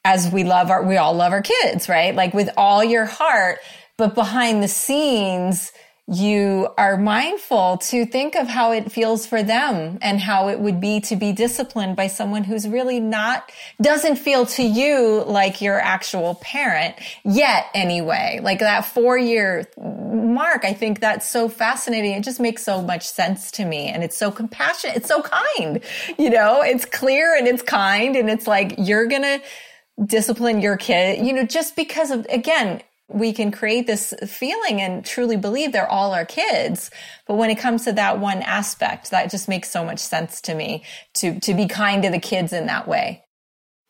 as we love our, we all love our kids, right? Like with all your heart, but behind the scenes, you are mindful to think of how it feels for them and how it would be to be disciplined by someone who's really not, doesn't feel to you like your actual parent yet anyway. Like that four year mark, I think that's so fascinating. It just makes so much sense to me. And it's so compassionate. It's so kind, you know, it's clear and it's kind. And it's like, you're going to discipline your kid, you know, just because of, again, we can create this feeling and truly believe they're all our kids. But when it comes to that one aspect, that just makes so much sense to me to, to be kind to the kids in that way.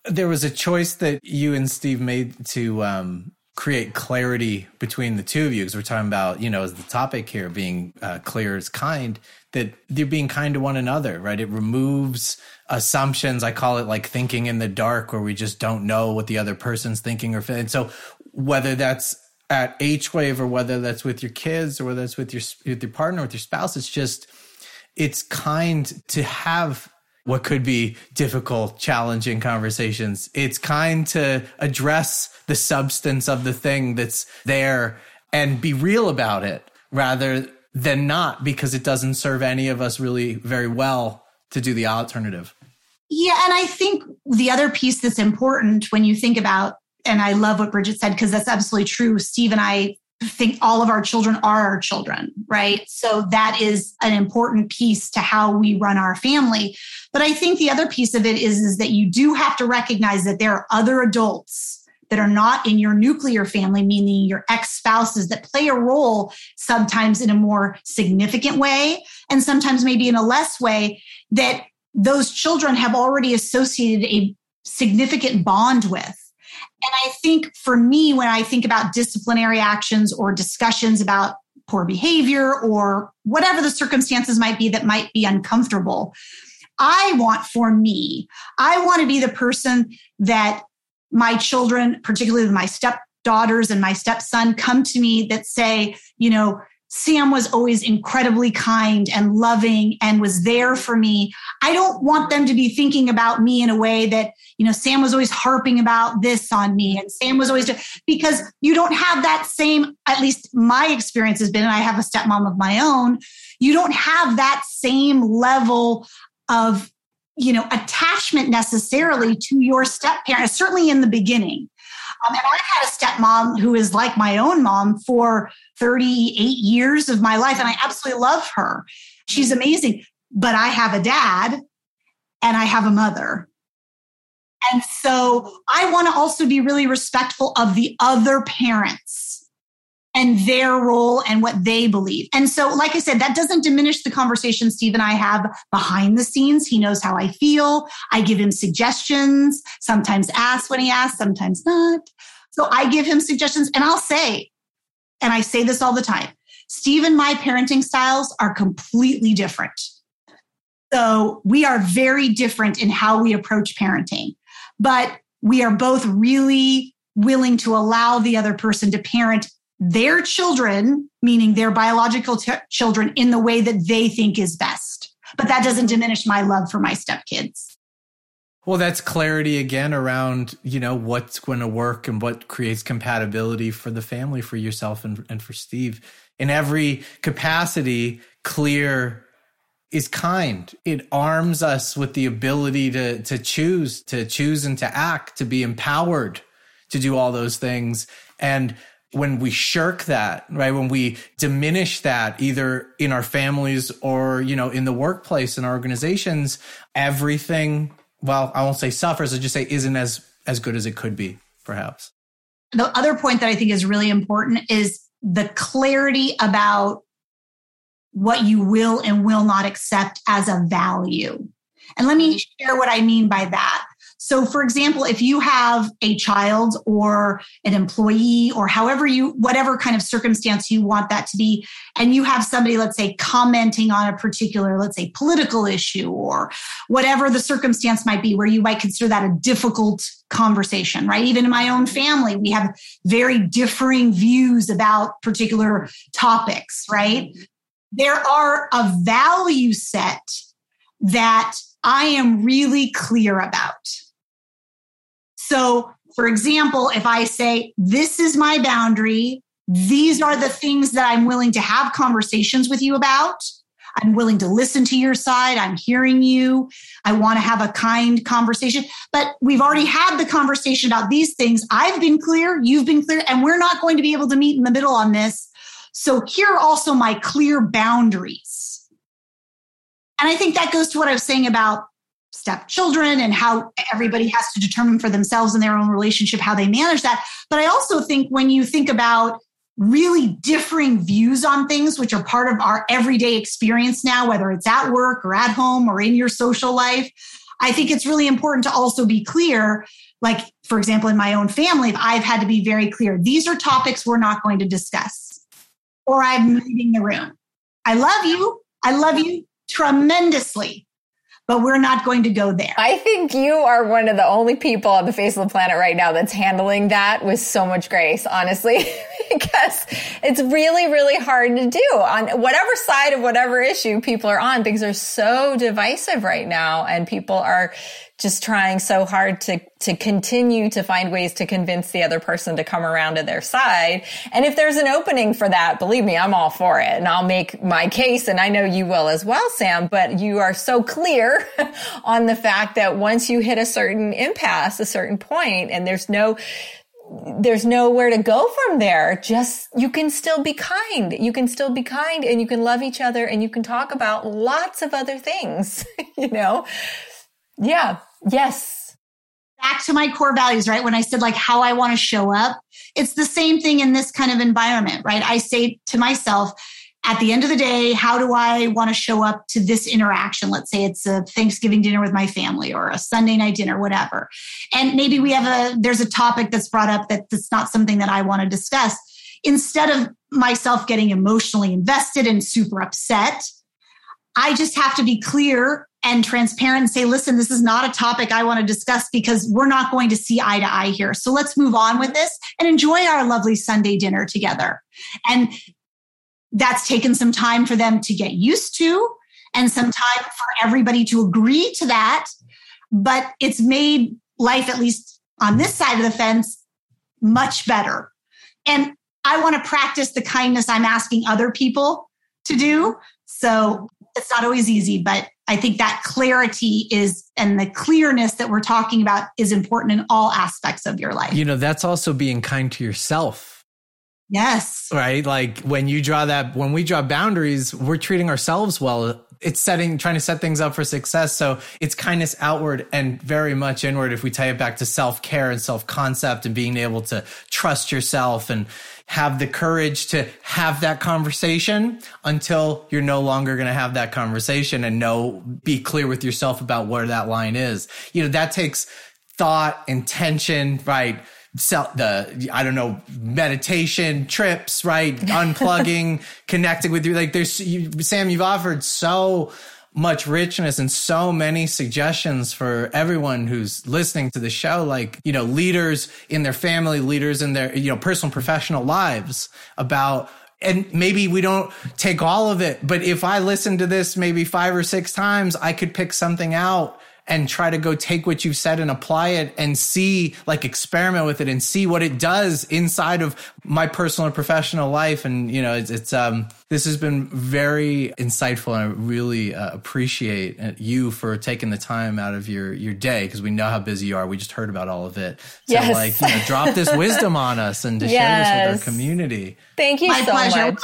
There was a choice that you and Steve made to um, create clarity between the two of you because we're talking about, you know, as the topic here being uh, clear is kind, that they're being kind to one another, right? It removes assumptions. I call it like thinking in the dark where we just don't know what the other person's thinking or feeling. So whether that's at H wave or whether that's with your kids or whether that's with your with your partner with your spouse, it's just it's kind to have what could be difficult, challenging conversations. It's kind to address the substance of the thing that's there and be real about it rather than not because it doesn't serve any of us really very well to do the alternative. Yeah, and I think the other piece that's important when you think about and I love what Bridget said because that's absolutely true. Steve and I think all of our children are our children, right? So that is an important piece to how we run our family. But I think the other piece of it is, is that you do have to recognize that there are other adults that are not in your nuclear family, meaning your ex spouses, that play a role sometimes in a more significant way and sometimes maybe in a less way that those children have already associated a significant bond with. And I think for me, when I think about disciplinary actions or discussions about poor behavior or whatever the circumstances might be that might be uncomfortable, I want for me, I want to be the person that my children, particularly my stepdaughters and my stepson, come to me that say, you know, Sam was always incredibly kind and loving and was there for me. I don't want them to be thinking about me in a way that, you know, Sam was always harping about this on me and Sam was always, because you don't have that same, at least my experience has been, and I have a stepmom of my own, you don't have that same level of, you know, attachment necessarily to your step parent, certainly in the beginning. Um, and I had a stepmom who is like my own mom for 38 years of my life, and I absolutely love her. She's amazing. But I have a dad and I have a mother. And so I want to also be really respectful of the other parents and their role and what they believe. And so, like I said, that doesn't diminish the conversation Steve and I have behind the scenes. He knows how I feel. I give him suggestions, sometimes ask when he asks, sometimes not. So I give him suggestions and I'll say, and I say this all the time Steve and my parenting styles are completely different. So we are very different in how we approach parenting, but we are both really willing to allow the other person to parent their children, meaning their biological t- children, in the way that they think is best. But that doesn't diminish my love for my stepkids. Well, that's clarity again around, you know, what's going to work and what creates compatibility for the family, for yourself and, and for Steve. In every capacity, clear is kind. It arms us with the ability to, to choose, to choose and to act, to be empowered to do all those things. And when we shirk that, right? When we diminish that either in our families or, you know, in the workplace and our organizations, everything well, I won't say suffers, I just say isn't as as good as it could be, perhaps. The other point that I think is really important is the clarity about what you will and will not accept as a value. And let me mm-hmm. share what I mean by that. So, for example, if you have a child or an employee or however you, whatever kind of circumstance you want that to be, and you have somebody, let's say, commenting on a particular, let's say, political issue or whatever the circumstance might be, where you might consider that a difficult conversation, right? Even in my own family, we have very differing views about particular topics, right? There are a value set that I am really clear about. So, for example, if I say, This is my boundary, these are the things that I'm willing to have conversations with you about. I'm willing to listen to your side. I'm hearing you. I want to have a kind conversation. But we've already had the conversation about these things. I've been clear, you've been clear, and we're not going to be able to meet in the middle on this. So here are also my clear boundaries. And I think that goes to what I was saying about stepchildren and how everybody has to determine for themselves in their own relationship how they manage that. But I also think when you think about really differing views on things, which are part of our everyday experience now, whether it's at work or at home or in your social life, I think it's really important to also be clear. Like, for example, in my own family, I've had to be very clear these are topics we're not going to discuss, or I'm leaving the room. I love you. I love you tremendously but we're not going to go there. I think you are one of the only people on the face of the planet right now that's handling that with so much grace, honestly, [laughs] because it's really, really hard to do on whatever side of whatever issue people are on. Things are so divisive right now and people are just trying so hard to to continue to find ways to convince the other person to come around to their side. And if there's an opening for that, believe me, I'm all for it and I'll make my case and I know you will as well, Sam, but you are so clear [laughs] on the fact that once you hit a certain impasse, a certain point and there's no there's nowhere to go from there. Just, you can still be kind. You can still be kind and you can love each other and you can talk about lots of other things, [laughs] you know? Yeah. Yes. Back to my core values, right? When I said like how I want to show up, it's the same thing in this kind of environment, right? I say to myself, at the end of the day, how do I want to show up to this interaction? Let's say it's a Thanksgiving dinner with my family or a Sunday night dinner, whatever. And maybe we have a, there's a topic that's brought up that that's not something that I want to discuss. Instead of myself getting emotionally invested and super upset, I just have to be clear and transparent and say, listen, this is not a topic I want to discuss because we're not going to see eye to eye here. So let's move on with this and enjoy our lovely Sunday dinner together. And that's taken some time for them to get used to and some time for everybody to agree to that. But it's made life, at least on this side of the fence, much better. And I want to practice the kindness I'm asking other people to do. So it's not always easy, but I think that clarity is and the clearness that we're talking about is important in all aspects of your life. You know, that's also being kind to yourself. Yes. Right. Like when you draw that, when we draw boundaries, we're treating ourselves well. It's setting, trying to set things up for success. So it's kindness outward and very much inward. If we tie it back to self care and self concept and being able to trust yourself and, have the courage to have that conversation until you're no longer going to have that conversation and know, be clear with yourself about where that line is. You know, that takes thought, intention, right? So the I don't know meditation trips right unplugging [laughs] connecting with you like there's you, Sam you've offered so much richness and so many suggestions for everyone who's listening to the show like you know leaders in their family leaders in their you know personal professional lives about and maybe we don't take all of it but if i listen to this maybe five or six times i could pick something out and try to go take what you've said and apply it and see, like experiment with it and see what it does inside of my personal and professional life. And, you know, it's, it's um, this has been very insightful and I really uh, appreciate uh, you for taking the time out of your, your day because we know how busy you are. We just heard about all of it. So yes. like, you know, drop this wisdom on us and to yes. share this with our [laughs] community. Thank you My so pleasure. much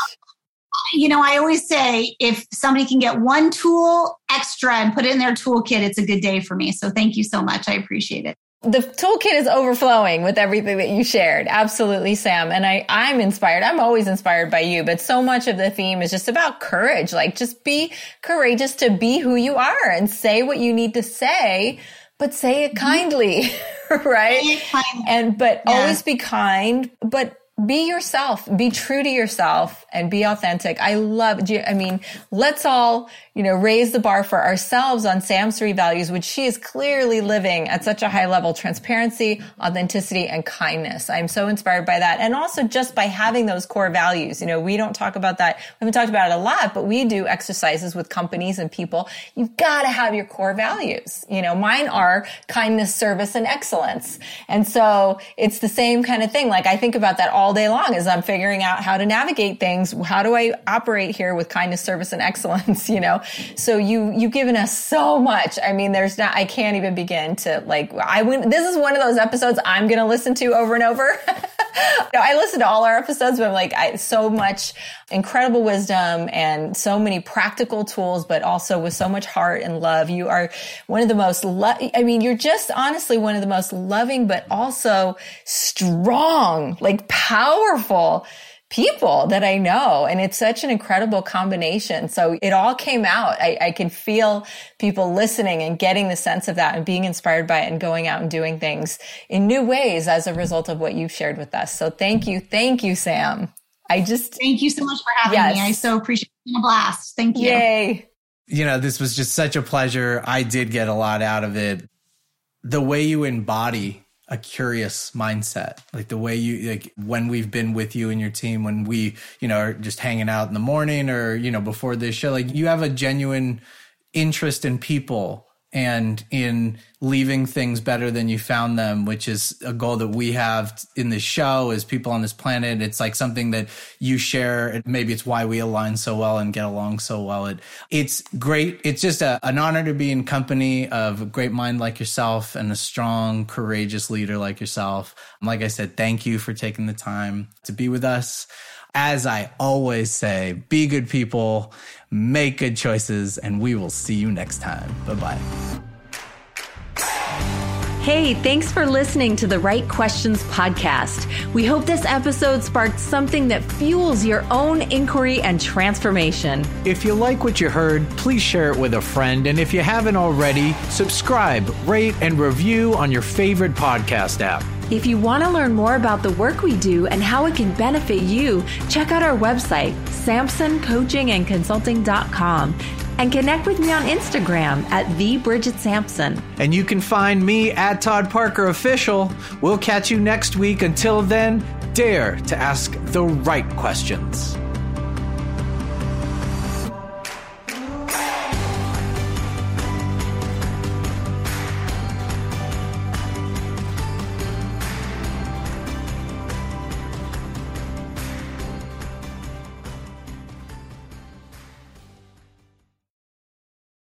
you know, I always say if somebody can get one tool extra and put it in their toolkit, it's a good day for me. So thank you so much. I appreciate it. the toolkit is overflowing with everything that you shared. Absolutely, Sam. And I, I'm inspired. I'm always inspired by you, but so much of the theme is just about courage. Like just be courageous to be who you are and say what you need to say, but say it mm-hmm. kindly, [laughs] right? And, but yeah. always be kind, but be yourself, be true to yourself and be authentic. I love, I mean, let's all, you know, raise the bar for ourselves on Sam's three values, which she is clearly living at such a high level, transparency, authenticity, and kindness. I'm so inspired by that. And also just by having those core values. You know, we don't talk about that. We haven't talked about it a lot, but we do exercises with companies and people. You've got to have your core values. You know, mine are kindness, service, and excellence. And so it's the same kind of thing. Like I think about that all day long as I'm figuring out how to navigate things things. How do I operate here with kindness, service, and [laughs] excellence? You know, so you you've given us so much. I mean, there's not. I can't even begin to like. I went. This is one of those episodes I'm going to listen to over and over. [laughs] [laughs] I listen to all our episodes, but I'm like, I, so much incredible wisdom and so many practical tools, but also with so much heart and love. You are one of the most, lo- I mean, you're just honestly one of the most loving, but also strong, like powerful people that I know. And it's such an incredible combination. So it all came out. I, I can feel people listening and getting the sense of that and being inspired by it and going out and doing things in new ways as a result of what you've shared with us. So thank you. Thank you, Sam. I just thank you so much for having yes. me. I so appreciate it. A blast. Thank you. Yay. You know, this was just such a pleasure. I did get a lot out of it. The way you embody a curious mindset. Like the way you like when we've been with you and your team when we you know are just hanging out in the morning or you know before this show like you have a genuine interest in people and in leaving things better than you found them, which is a goal that we have in this show as people on this planet. It's like something that you share. Maybe it's why we align so well and get along so well. It, it's great. It's just a, an honor to be in company of a great mind like yourself and a strong, courageous leader like yourself. Like I said, thank you for taking the time to be with us. As I always say, be good people, make good choices, and we will see you next time. Bye bye. Hey, thanks for listening to the Right Questions podcast. We hope this episode sparked something that fuels your own inquiry and transformation. If you like what you heard, please share it with a friend. And if you haven't already, subscribe, rate, and review on your favorite podcast app. If you want to learn more about the work we do and how it can benefit you, check out our website, samsoncoachingandconsulting.com and connect with me on Instagram at the Bridget Sampson. And you can find me at Todd Parker Official. We'll catch you next week. Until then, dare to ask the right questions.